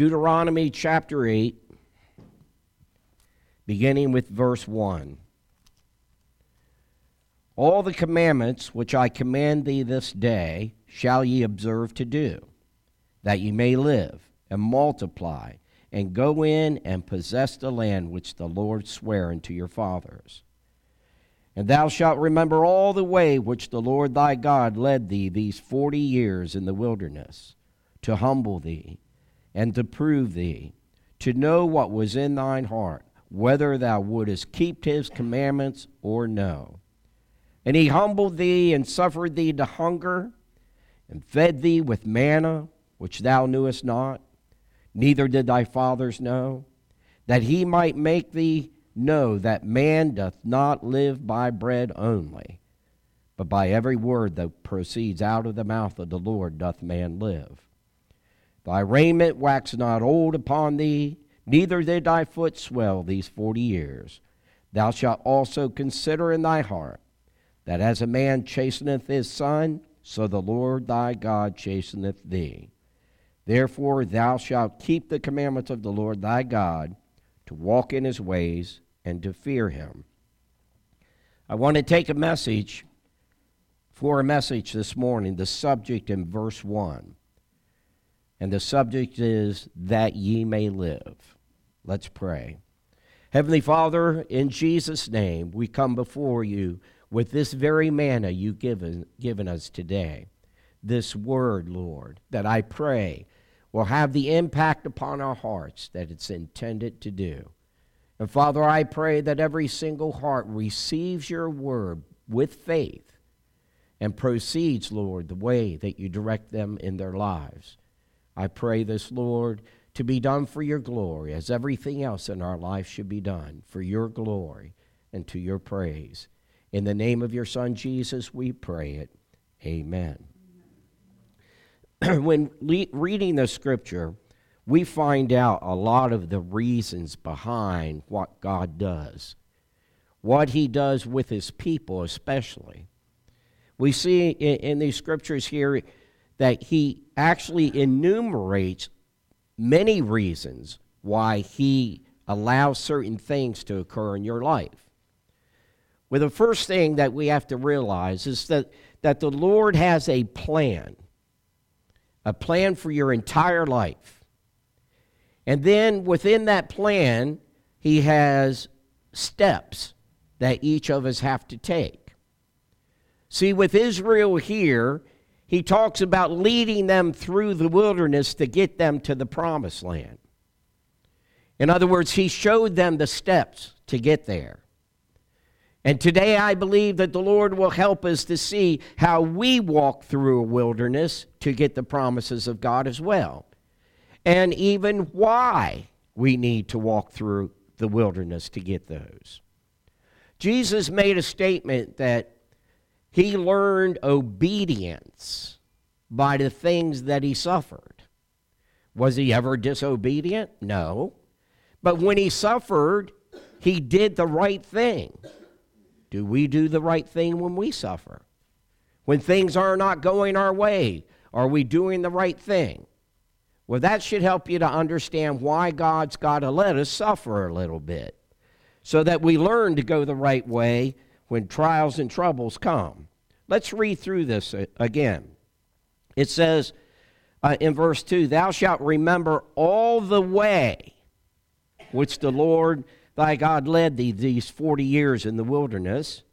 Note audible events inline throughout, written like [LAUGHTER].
Deuteronomy chapter 8, beginning with verse 1. All the commandments which I command thee this day shall ye observe to do, that ye may live and multiply, and go in and possess the land which the Lord sware unto your fathers. And thou shalt remember all the way which the Lord thy God led thee these forty years in the wilderness, to humble thee, and to prove thee, to know what was in thine heart, whether thou wouldest keep his commandments or no. And he humbled thee and suffered thee to hunger, and fed thee with manna, which thou knewest not, neither did thy fathers know, that he might make thee know that man doth not live by bread only, but by every word that proceeds out of the mouth of the Lord doth man live. Thy raiment waxed not old upon thee, neither did thy foot swell these forty years. Thou shalt also consider in thy heart that as a man chasteneth his son, so the Lord thy God chasteneth thee. Therefore thou shalt keep the commandments of the Lord thy God, to walk in his ways and to fear him. I want to take a message for a message this morning, the subject in verse 1. And the subject is that ye may live. Let's pray. Heavenly Father, in Jesus' name, we come before you with this very manna you've given, given us today. This word, Lord, that I pray will have the impact upon our hearts that it's intended to do. And Father, I pray that every single heart receives your word with faith and proceeds, Lord, the way that you direct them in their lives. I pray this, Lord, to be done for your glory, as everything else in our life should be done for your glory and to your praise. In the name of your Son, Jesus, we pray it. Amen. [CLEARS THROAT] when le- reading the scripture, we find out a lot of the reasons behind what God does, what he does with his people, especially. We see in, in these scriptures here that he actually enumerates many reasons why he allows certain things to occur in your life. Well, the first thing that we have to realize is that, that the Lord has a plan, a plan for your entire life. And then within that plan, He has steps that each of us have to take. See, with Israel here, he talks about leading them through the wilderness to get them to the promised land. In other words, he showed them the steps to get there. And today I believe that the Lord will help us to see how we walk through a wilderness to get the promises of God as well. And even why we need to walk through the wilderness to get those. Jesus made a statement that he learned obedience by the things that he suffered. Was he ever disobedient? No. But when he suffered, he did the right thing. Do we do the right thing when we suffer? When things are not going our way, are we doing the right thing? Well, that should help you to understand why God's got to let us suffer a little bit so that we learn to go the right way when trials and troubles come. Let's read through this uh, again. It says uh, in verse 2 Thou shalt remember all the way which the Lord thy God led thee these 40 years in the wilderness.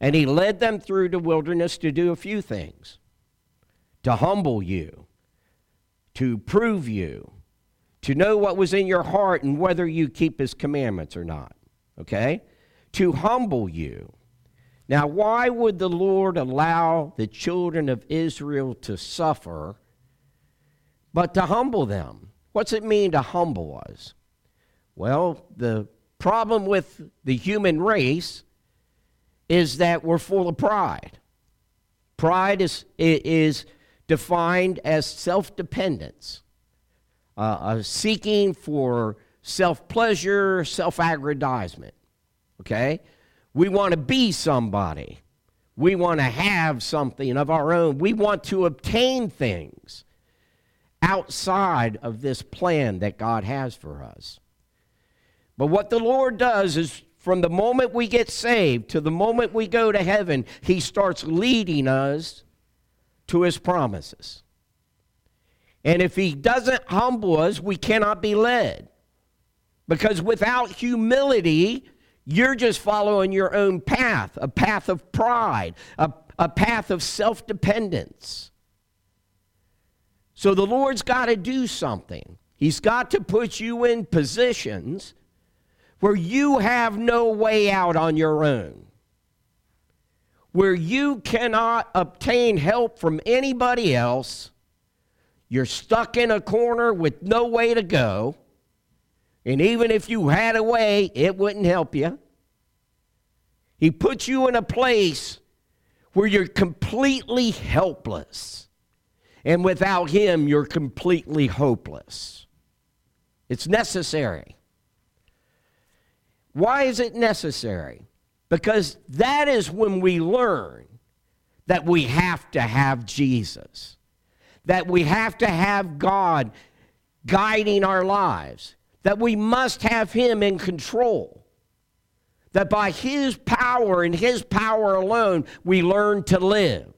And he led them through the wilderness to do a few things to humble you, to prove you, to know what was in your heart and whether you keep his commandments or not. Okay? To humble you. Now, why would the Lord allow the children of Israel to suffer, but to humble them? What's it mean to humble us? Well, the problem with the human race is that we're full of pride. Pride is, is defined as self dependence, uh, seeking for self pleasure, self aggrandizement. Okay? We want to be somebody. We want to have something of our own. We want to obtain things. outside of this plan that God has for us. But what the Lord does is from the moment we get saved to the moment we go to heaven, He starts leading us to His promises. And if He doesn't humble us, we cannot be led. Because without humility, you're just following your own path, a path of pride, a, a path of self dependence. So the Lord's got to do something. He's got to put you in positions where you have no way out on your own, where you cannot obtain help from anybody else. You're stuck in a corner with no way to go. And even if you had a way, it wouldn't help you. He puts you in a place where you're completely helpless. And without Him, you're completely hopeless. It's necessary. Why is it necessary? Because that is when we learn that we have to have Jesus, that we have to have God guiding our lives, that we must have Him in control, that by His power and His power alone we learn to live.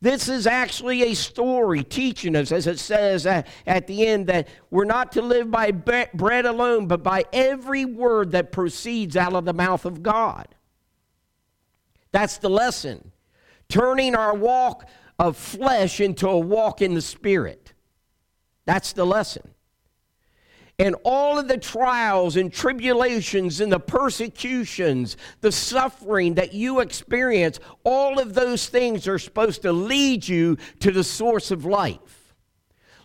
This is actually a story teaching us, as it says at, the end, that we're not to live by bread alone, but by every word that proceeds out of the mouth of God. That's the lesson. Turning our walk of flesh into a walk in the Spirit. That's the lesson and all of the trials and tribulations and the persecutions, the suffering that you experience, all of those things are supposed to lead you to the source of life,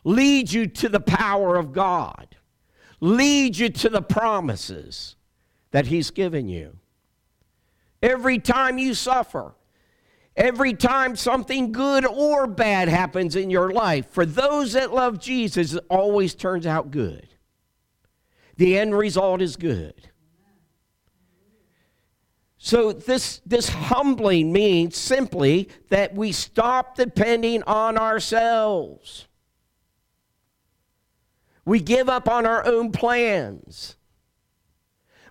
lead you to the power of God, lead you to the promises that He's given you. Every time you suffer, Every time something good or bad happens in your life, for those that love Jesus, it always turns out good the end result is good. So, this, this humbling means simply that we stop depending on ourselves. We give up on our own plans.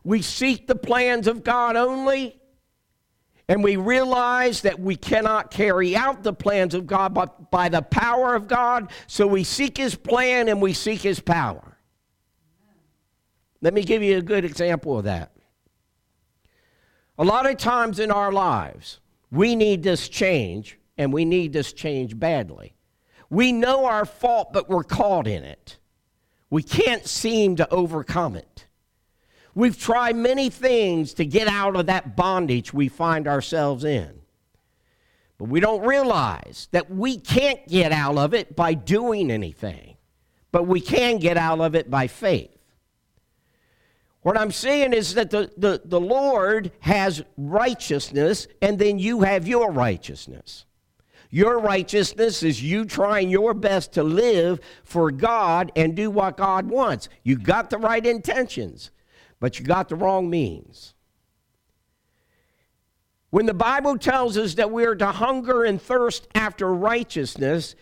We seek the plans of God only, and we realize that we cannot carry out the plans of God but by the power of God. So we seek His plan and we seek His power. Let me give you a good example of that. A lot of times in our lives, we need this change, and we need this change badly. We know our fault, but we're caught in it. We can't seem to overcome it. We've tried many things to get out of that bondage we find ourselves in. But we don't realize that we can't get out of it by doing anything, but we can get out of it by faith. What I'm saying is that the, the, the Lord has righteousness, and then you have your righteousness. Your righteousness is you trying your best to live for God and do what God wants. You got the right intentions, but you got the wrong means. When the Bible tells us that we are to hunger and thirst after righteousness,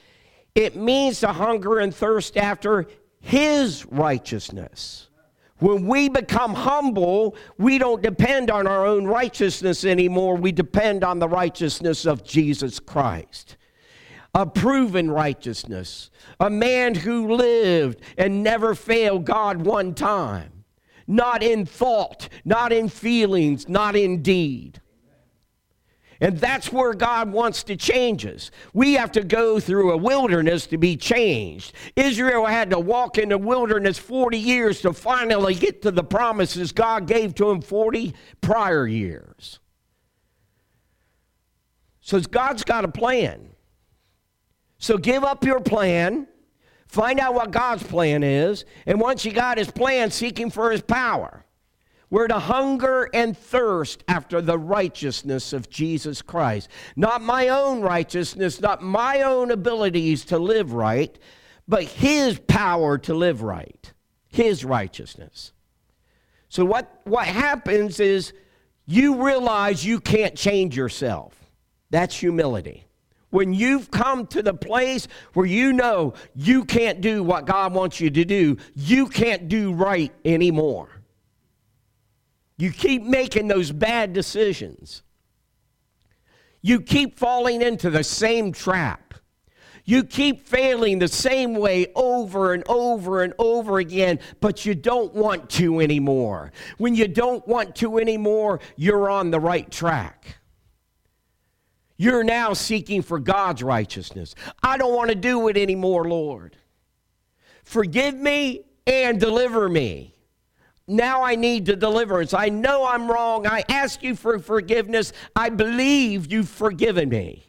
it means to hunger and thirst after His righteousness. When we become humble, we don't depend on our own righteousness anymore. We depend on the righteousness of Jesus Christ. A proven righteousness. A man who lived and never failed God one time. Not in thought, not in feelings, not in deed. And that's where God wants to change us. We have to go through a wilderness to be changed. Israel had to walk in the wilderness 40 years to finally get to the promises God gave to him 40 prior years. So God's got a plan. So give up your plan, find out what God's plan is, and once you got his plan, seek him for his power. We're to hunger and thirst after the righteousness of Jesus Christ. Not my own righteousness, not my own abilities to live right, but His power to live right, His righteousness. So, what, what happens is you realize you can't change yourself. That's humility. when you've come to the place where you know you can't do what God wants you to do, you can't do right anymore. You keep making those bad decisions. You keep falling into the same trap. You keep failing the same way over and over and over again, but you don't want to anymore. When you don't want to anymore, you're on the right track. You're now seeking for God's righteousness. I don't want to do it anymore, Lord. Forgive me and deliver me. Now I need the deliverance. I know I'm wrong. I ask you for forgiveness. I believe you've forgiven me.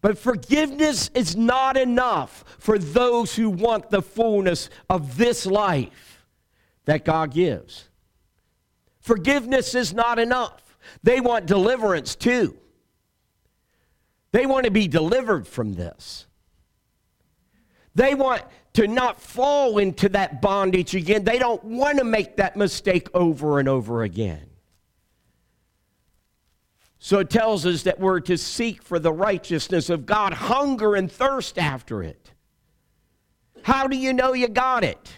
But forgiveness is not enough for those who want the fullness of this life that God gives. Forgiveness is not enough. They want deliverance too. They want to be delivered from this. They want to not fall into that bondage again. They don't want to make that mistake over and over again. So it tells us that we're to seek for the righteousness of God, hunger and thirst after it. How do you know you got it?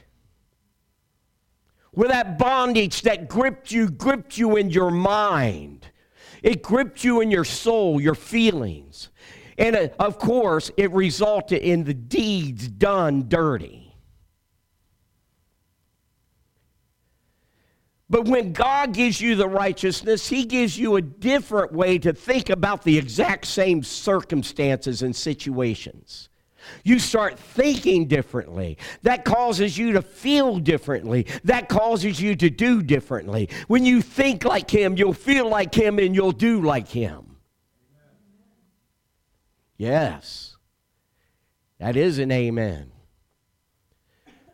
Where that bondage that gripped you, gripped you in your mind. It gripped you in your soul, your feelings. And uh, of course, it resulted in the deeds done dirty. But when God gives you the righteousness, He gives you a different way to think about the exact same circumstances and situations. You start thinking differently. That causes you to feel differently. That causes you to do differently. When you think like Him, you'll feel like Him and you'll do like Him. Yes. That is an amen.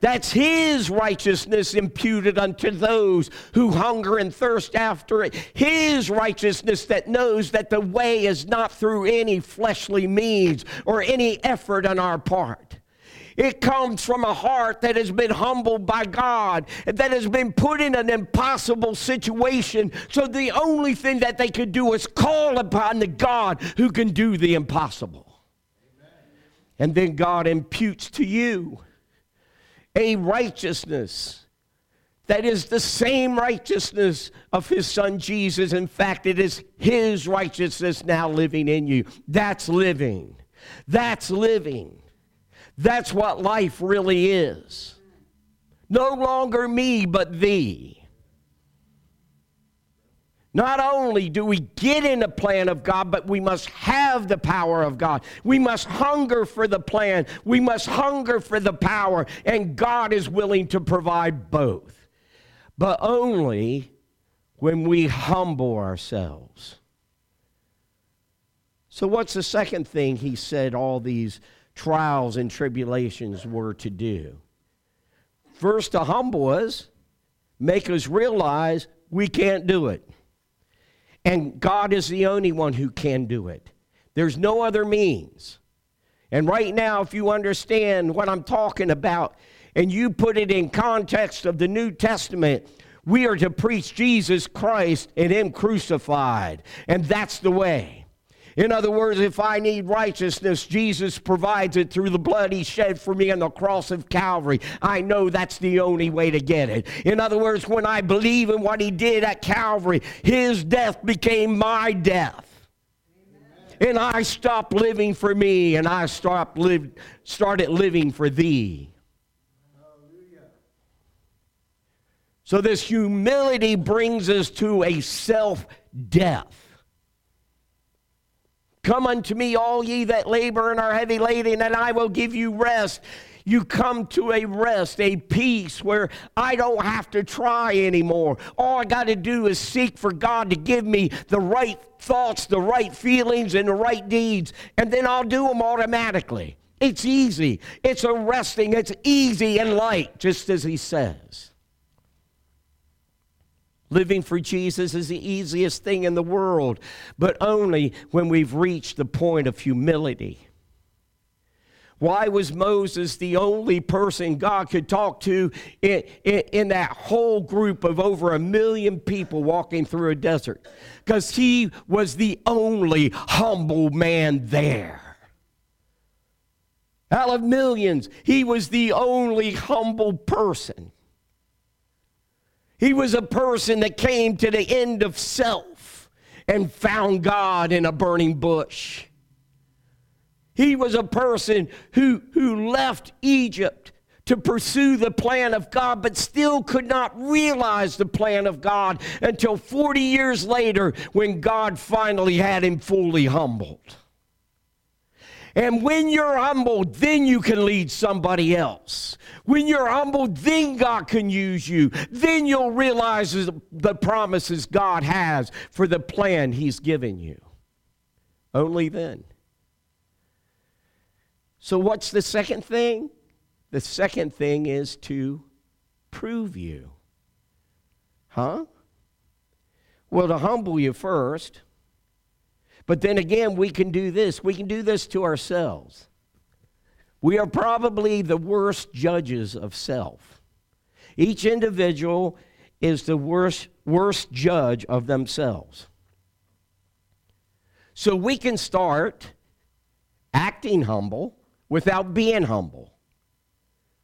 That's his righteousness imputed unto those who hunger and thirst after it. His righteousness that knows that the way is not through any fleshly means or any effort on our part. It comes from a heart that has been humbled by God, that has been put in an impossible situation. So the only thing that they could do is call upon the God who can do the impossible. Amen. And then God imputes to you a righteousness that is the same righteousness of his son Jesus. In fact, it is his righteousness now living in you. That's living. That's living. That's what life really is. No longer me, but thee. Not only do we get in the plan of God, but we must have the power of God. We must hunger for the plan. We must hunger for the power. And God is willing to provide both. But only when we humble ourselves. So, what's the second thing he said all these trials and tribulations were to do. First, to humble us, make us realize we can't do it. And God is the only one who can do it. There's no other means. And right now, if you understand what I'm talking about and you put it in context of the New Testament, we are to preach Jesus Christ and Him crucified. And that's the way. In other words, if I need righteousness, Jesus provides it through the blood he shed for me on the cross of Calvary. I know that's the only way to get it. In other words, when I believe in what he did at Calvary, his death became my death. And I stopped living for me and I stopped live, started living for thee. So, this humility brings us to a self death. Come unto me, all ye that labor and are heavy laden, and I will give you rest. You come to a rest, a peace where I don't have to try anymore. All I got to do is seek for God to give me the right thoughts, the right feelings, and the right deeds, and then I'll do them automatically. It's easy. It's a resting. It's easy and light, just as he says. Living for Jesus is the easiest thing in the world, but only when we've reached the point of humility. Why was Moses the only person God could talk to in, in, in that whole group of over a million people walking through a desert? Because he was the only humble man there. Out of millions, he was the only humble person. He was a person that came to the end of self and found God in a burning bush. He was a person who, who left Egypt to pursue the plan of God, but still could not realize the plan of God until 40 years later when God finally had him fully humbled. And when you're humbled, then you can lead somebody else. When you're humbled, then God can use you. Then you'll realize the promises God has for the plan He's given you. Only then. So, what's the second thing? The second thing is to prove you. Huh? Well, to humble you first. But then again, we can do this. We can do this to ourselves. We are probably the worst judges of self. Each individual is the worst, worst judge of themselves. So we can start acting humble without being humble.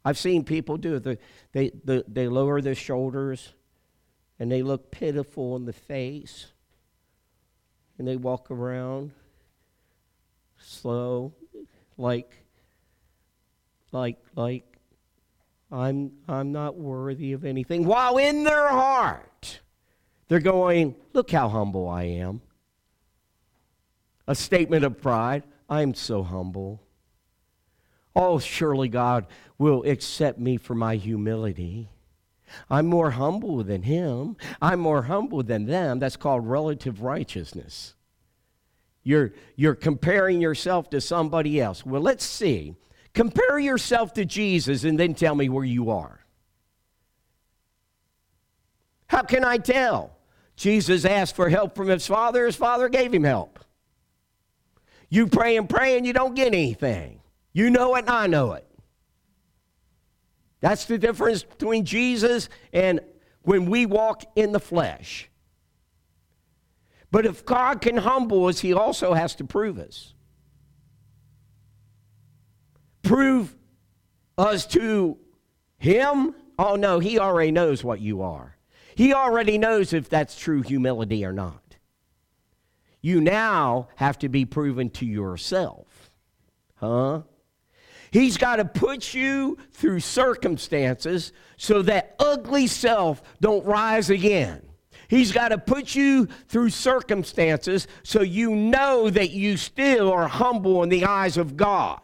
I've seen people do it. They, they, they lower their shoulders and they look pitiful in the face. And they walk around slow, like, like, like, I'm, I'm not worthy of anything. While in their heart, they're going, Look how humble I am. A statement of pride. I'm so humble. Oh, surely God will accept me for my humility. I'm more humble than him. I'm more humble than them. That's called relative righteousness. You're, you're comparing yourself to somebody else. Well, let's see. Compare yourself to Jesus and then tell me where you are. How can I tell? Jesus asked for help from his father, his father gave him help. You pray and pray and you don't get anything. You know it and I know it. That's the difference between Jesus and when we walk in the flesh. But if God can humble us, He also has to prove us. Prove us to Him? Oh, no, He already knows what you are. He already knows if that's true humility or not. You now have to be proven to yourself. Huh? He's got to put you through circumstances so that ugly self don't rise again. He's got to put you through circumstances so you know that you still are humble in the eyes of God.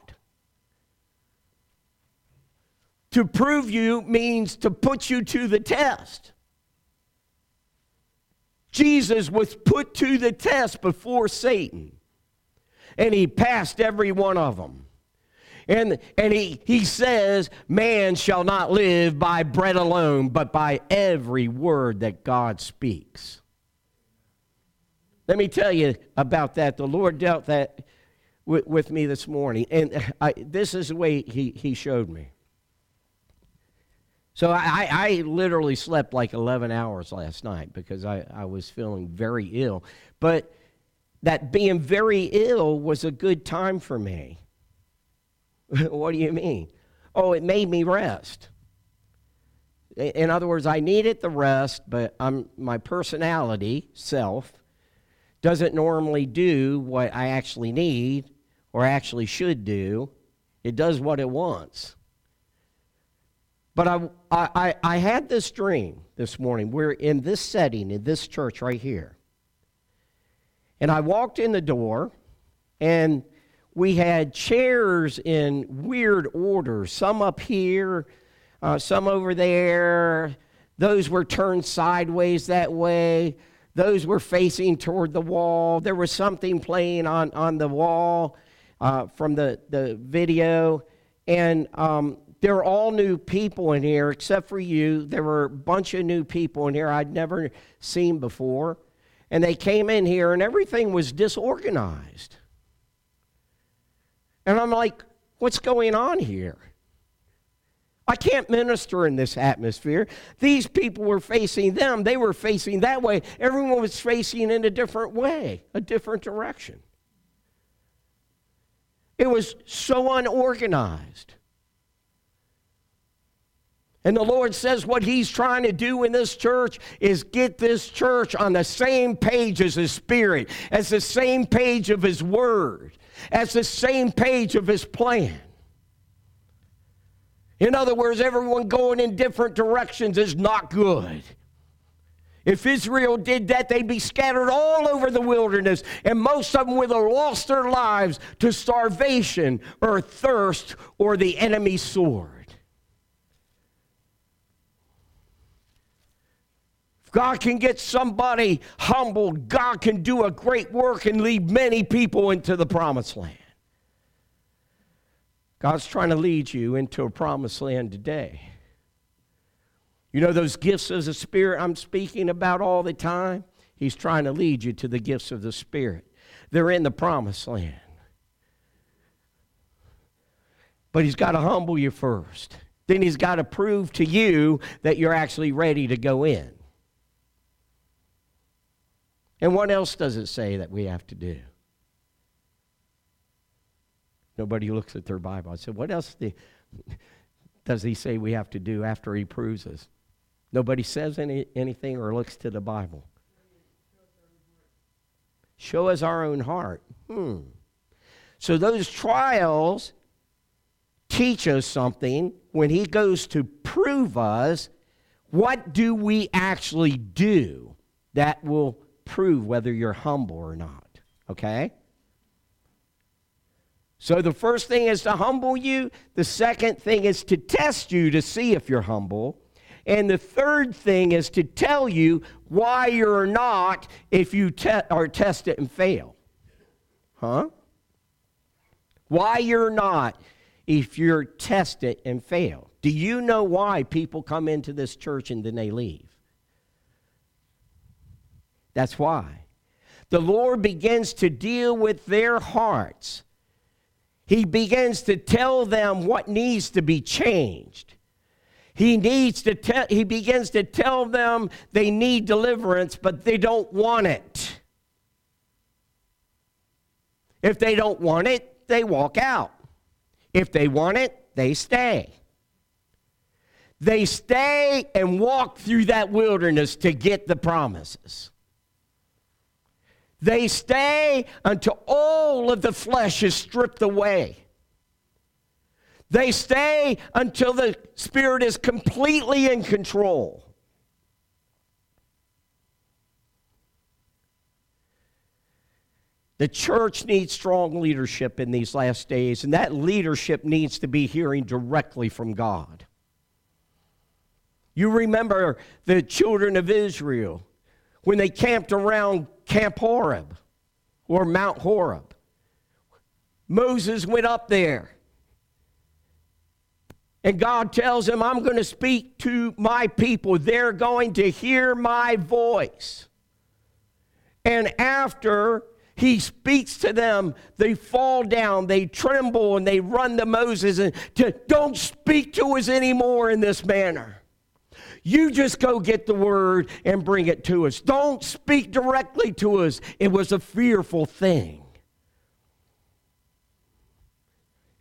To prove you means to put you to the test. Jesus was put to the test before Satan, and he passed every one of them. And, and he, he says, Man shall not live by bread alone, but by every word that God speaks. Let me tell you about that. The Lord dealt that with, with me this morning. And I, this is the way he, he showed me. So I, I literally slept like 11 hours last night because I, I was feeling very ill. But that being very ill was a good time for me. [LAUGHS] what do you mean? Oh, it made me rest. In other words, I needed the rest, but I'm, my personality, self, doesn't normally do what I actually need or actually should do. It does what it wants. But I, I, I had this dream this morning. We're in this setting, in this church right here. And I walked in the door, and we had chairs in weird order, some up here, uh, some over there. Those were turned sideways that way. Those were facing toward the wall. There was something playing on, on the wall uh, from the, the video. And um, there were all new people in here except for you. There were a bunch of new people in here I'd never seen before. And they came in here, and everything was disorganized. And I'm like, What's going on here? I can't minister in this atmosphere. These people were facing them, they were facing that way. Everyone was facing in a different way, a different direction. It was so unorganized. And the Lord says what He's trying to do in this church is get this church on the same page as His Spirit, as the same page of His Word, as the same page of His plan. In other words, everyone going in different directions is not good. If Israel did that, they'd be scattered all over the wilderness, and most of them would have lost their lives to starvation or thirst or the enemy's sword. If God can get somebody humbled, God can do a great work and lead many people into the promised land. God's trying to lead you into a promised land today. You know those gifts of the Spirit I'm speaking about all the time? He's trying to lead you to the gifts of the Spirit. They're in the promised land. But He's got to humble you first. Then He's got to prove to you that you're actually ready to go in. And what else does it say that we have to do? Nobody looks at their Bible. I said, What else [LAUGHS] does he say we have to do after he proves us? Nobody says any, anything or looks to the Bible. Show us our own heart. Hmm. So those trials teach us something. When he goes to prove us, what do we actually do that will prove whether you're humble or not? Okay? So the first thing is to humble you. The second thing is to test you to see if you're humble. And the third thing is to tell you why you're not if you te- are tested and fail. Huh? Why you're not if you're tested and fail. Do you know why people come into this church and then they leave? That's why. The Lord begins to deal with their hearts he begins to tell them what needs to be changed. He needs to tell he begins to tell them they need deliverance, but they don't want it. If they don't want it, they walk out. If they want it, they stay. They stay and walk through that wilderness to get the promises. They stay until all of the flesh is stripped away. They stay until the Spirit is completely in control. The church needs strong leadership in these last days, and that leadership needs to be hearing directly from God. You remember the children of Israel when they camped around Camp Horeb or Mount Horeb. Moses went up there. And God tells him, I'm going to speak to my people. They're going to hear my voice. And after he speaks to them, they fall down, they tremble, and they run to Moses and to, don't speak to us anymore in this manner. You just go get the word and bring it to us. Don't speak directly to us. It was a fearful thing.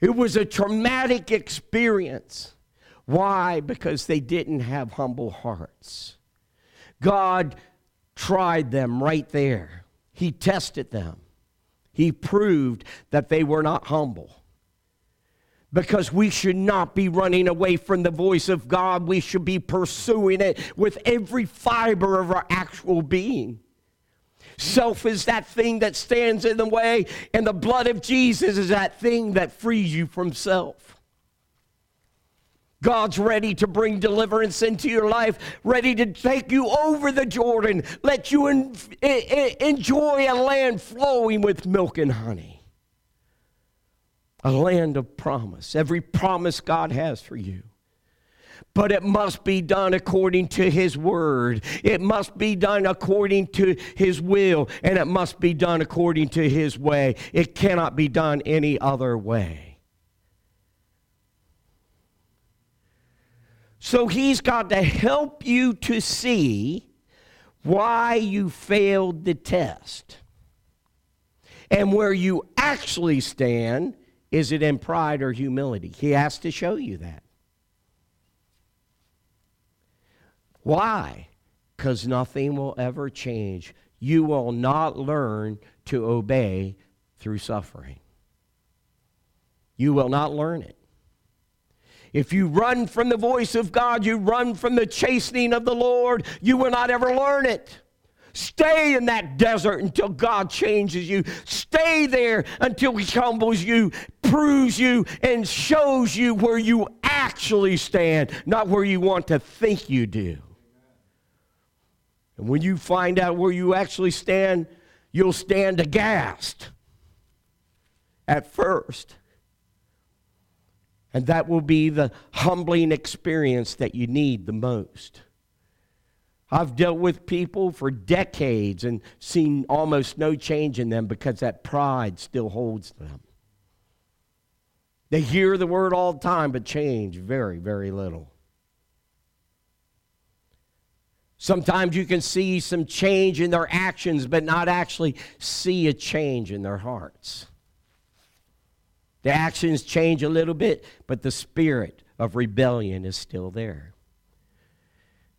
It was a traumatic experience. Why? Because they didn't have humble hearts. God tried them right there, He tested them, He proved that they were not humble because we should not be running away from the voice of God. We should be pursuing it with every fiber of our actual being. Self is that thing that stands in the way, and the blood of Jesus is that thing that frees you from self. God's ready to bring deliverance into your life, ready to take you over the Jordan, let you enjoy a land flowing with milk and honey a land of promise, every promise God has for you. But it must be done according to His word. It must be done according to His will. And it must be done according to His way. It cannot be done any other way. So He's got to help you to see why you failed the test and where you actually stand is it in pride or humility? He has to show you that. Why? Because nothing will ever change. You will not learn to obey through suffering. You will not learn it. If you run from the voice of God, you run from the chastening of the Lord, you will not ever learn it. Stay in that desert until God changes you. Stay there until He humbles you, proves you, and shows you where you actually stand, not where you want to think you do. And when you find out where you actually stand, you'll stand aghast at first. And that will be the humbling experience that you need the most. I've dealt with people for decades and seen almost no change in them because that pride still holds them. They hear the word all the time, but change very, very little. Sometimes you can see some change in their actions, but not actually see a change in their hearts. The actions change a little bit, but the spirit of rebellion is still there.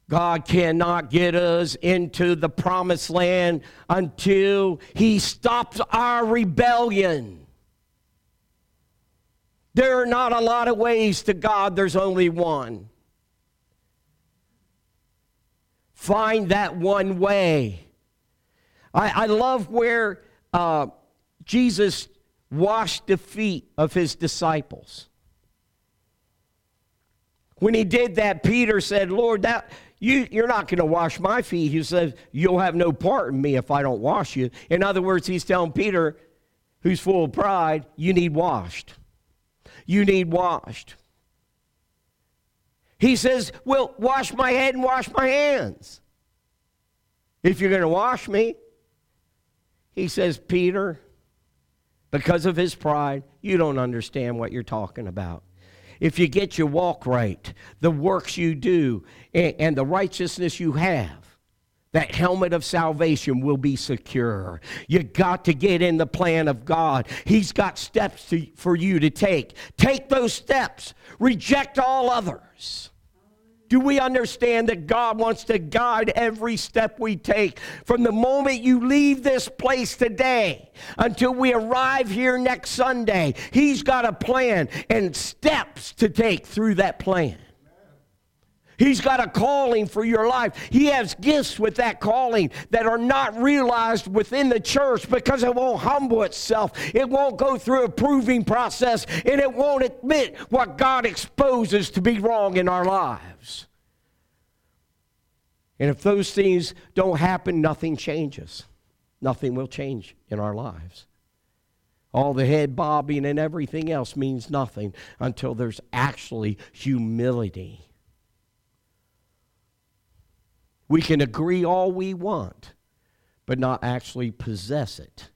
God cannot get us into the promised land until He stops our rebellion. There are not a lot of ways to God, there's only one. Find that one way. I, I love where uh, Jesus washed the feet of his disciples. When he did that, Peter said, Lord, that, you, you're not going to wash my feet. He says, You'll have no part in me if I don't wash you. In other words, he's telling Peter, who's full of pride, you need washed. You need washed. He says, Well, wash my head and wash my hands. If you're going to wash me, he says, Peter, because of his pride, you don't understand what you're talking about if you get your walk right, the works you do, and, the righteousness you have, that helmet of salvation will be secure. You got to get in the plan of God. He's got steps to, for you to take. Take those steps. Reject all others. Do we understand that God wants to guide every step we take from the moment you leave this place today until we arrive here next Sunday? He's got a plan and steps to take through that plan. He's got a calling for your life. He has gifts with that calling that are not realized within the church because it won't humble itself. It won't go through a proving process and it won't admit what God exposes to be wrong in our lives. And if those things don't happen, nothing changes. Nothing will change in our lives. All the head bobbing and everything else means nothing until there's actually humility we can agree all we want, but not actually possess it.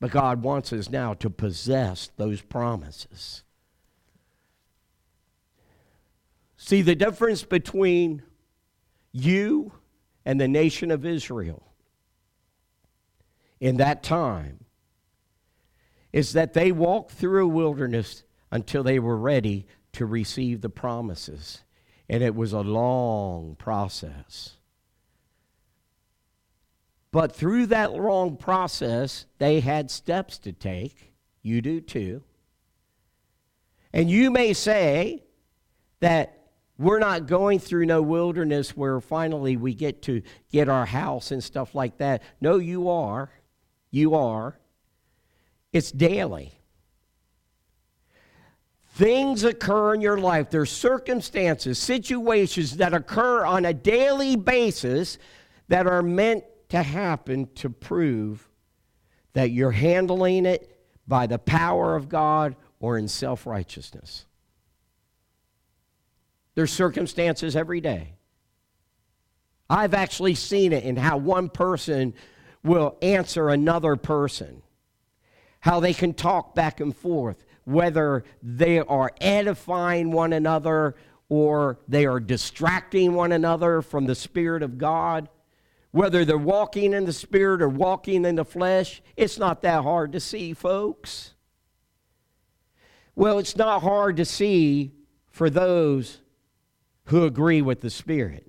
But God wants us now to possess those promises. See the difference between you and the nation of Israel in that time is that they walked through a wilderness until they were ready to receive the promises. And it was a long process. But through that long process, they had steps to take. You do too. And you may say that we're not going through no wilderness where finally we get to get our house and stuff like that. No, you are. You are. It's daily. Things occur in your life. There's circumstances, situations that occur on a daily basis that are meant to happen to prove that you're handling it by the power of God or in self righteousness. There's circumstances every day. I've actually seen it in how one person will answer another person, how they can talk back and forth whether they are edifying one another or they are distracting one another from the Spirit of God, whether they're walking in the Spirit or walking in the flesh, it's not that hard to see, folks. Well, it's not hard to see for those who agree with the Spirit.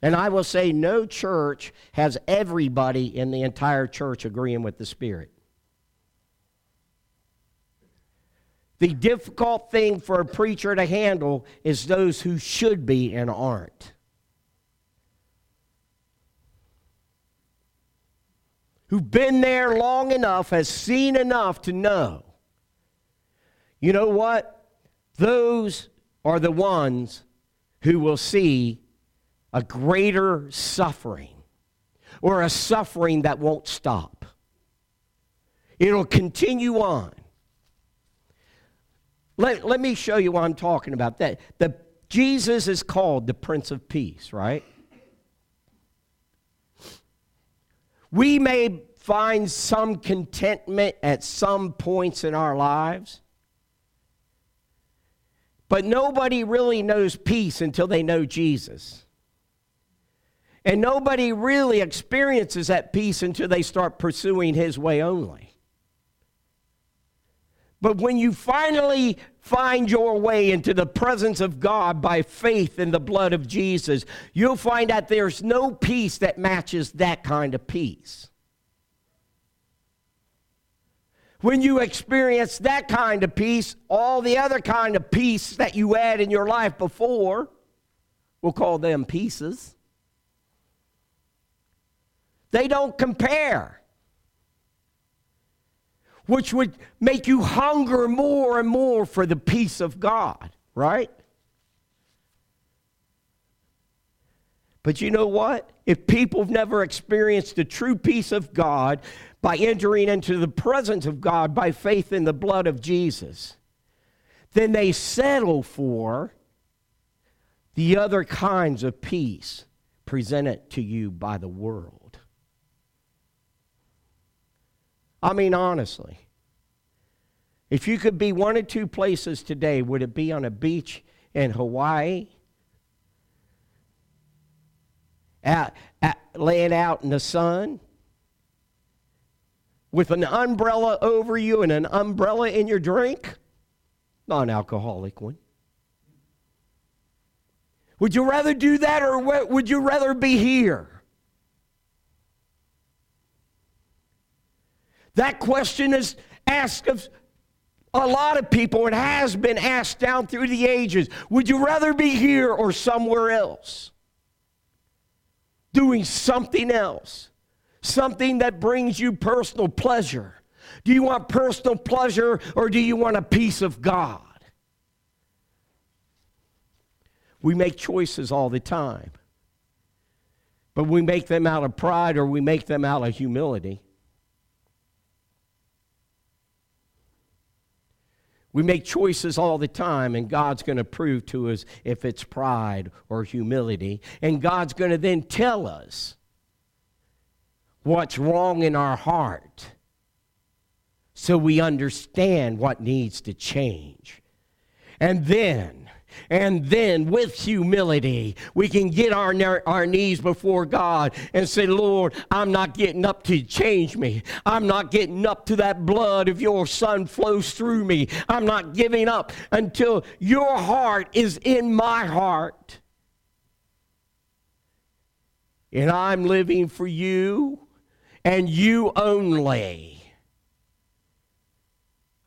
And I will say, no church has everybody in the entire church agreeing with the Spirit. The difficult thing for a preacher to handle is those who should be and aren't. Who've been there long enough, has seen enough to know. You know what? Those are the ones who will see a greater suffering or a suffering that won't stop. It'll continue on. Let, let me show you what I'm talking about. That the Jesus is called the Prince of Peace, right? We may find some contentment at some points in our lives, but nobody really knows peace until they know Jesus. And nobody really experiences that peace until they start pursuing His way only. But when you finally find your way into the presence of God by faith in the blood of Jesus, you'll find that there's no peace that matches that kind of peace. When you experience that kind of peace, all the other kind of peace that you had in your life before, we'll call them pieces they don't compare. Which would make you hunger more and more for the peace of God, right? But you know what? If people have never experienced the true peace of God by entering into the presence of God by faith in the blood of Jesus, then they settle for the other kinds of peace presented to you by the world. I mean, honestly, if you could be one or two places today, would it be on a beach in Hawaii? Laying out in the sun? With an umbrella over you and an umbrella in your drink? Non alcoholic one. Would you rather do that or would you rather be here? That question is asked of a lot of people and has been asked down through the ages. Would you rather be here or somewhere else? Doing something else, something that brings you personal pleasure. Do you want personal pleasure or do you want a peace of God? We make choices all the time, but we make them out of pride or we make them out of humility. We make choices all the time, and God's going to prove to us if it's pride or humility. And God's going to then tell us what's wrong in our heart so we understand what needs to change. And then and then, with humility, we can get our, our knees before God and say, Lord, I'm not getting up to change me. I'm not getting up to that blood of your Son flows through me. I'm not giving up until your heart is in my heart. And I'm living for you and you only.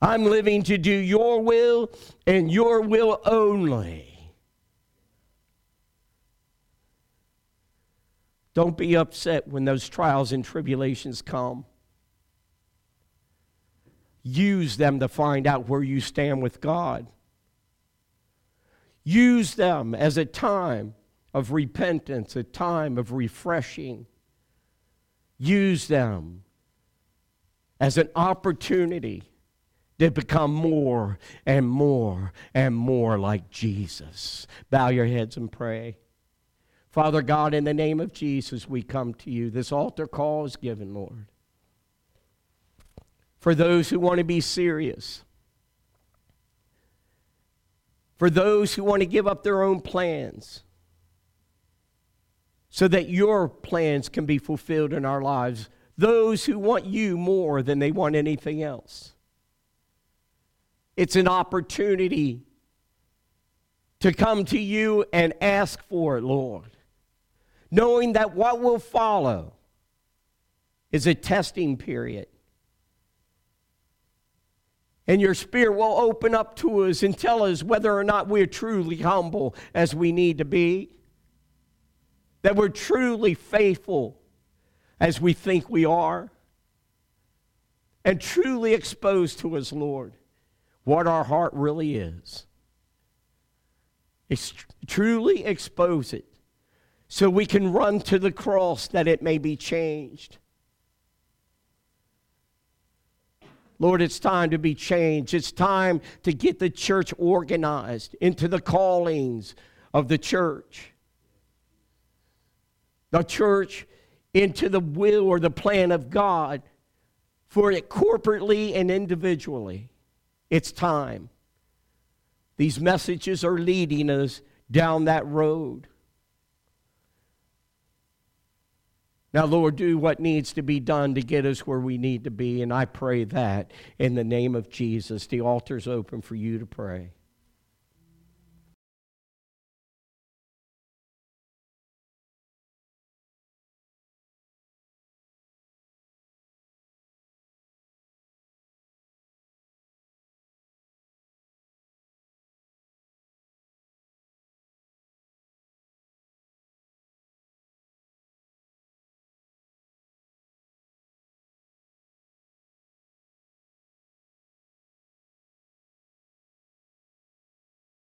I'm living to do your will and your will only. Don't be upset when those trials and tribulations come. Use them to find out where you stand with God. Use them as a time of repentance, a time of refreshing. Use them as an opportunity to become more and more and more like Jesus. Bow your heads and pray. Father God, in the name of Jesus, we come to you. This altar call is given, Lord. for those who want to be serious, for those who want to give up their own plans so that your plans can be fulfilled in our lives. Those who want you more than they want anything else. It's an opportunity to come to you and ask for it, Lord, knowing that what will follow is a testing period. And your spirit will open up to us and tell us whether or not we're truly humble as we need to be. That we're truly faithful as we think we are, and truly exposed to us, Lord, what our heart really is. Truly expose it so we can run to the cross that it may be changed. Lord, it's time to be changed. It's time to get the church organized into the callings of the church the church into the will or the plan of God for it corporately and individually. It's time. These messages are leading us down that road. Now, Lord, do what needs to be done to get us where we need to be. And I pray that in the name of Jesus. The altar's open for you to pray.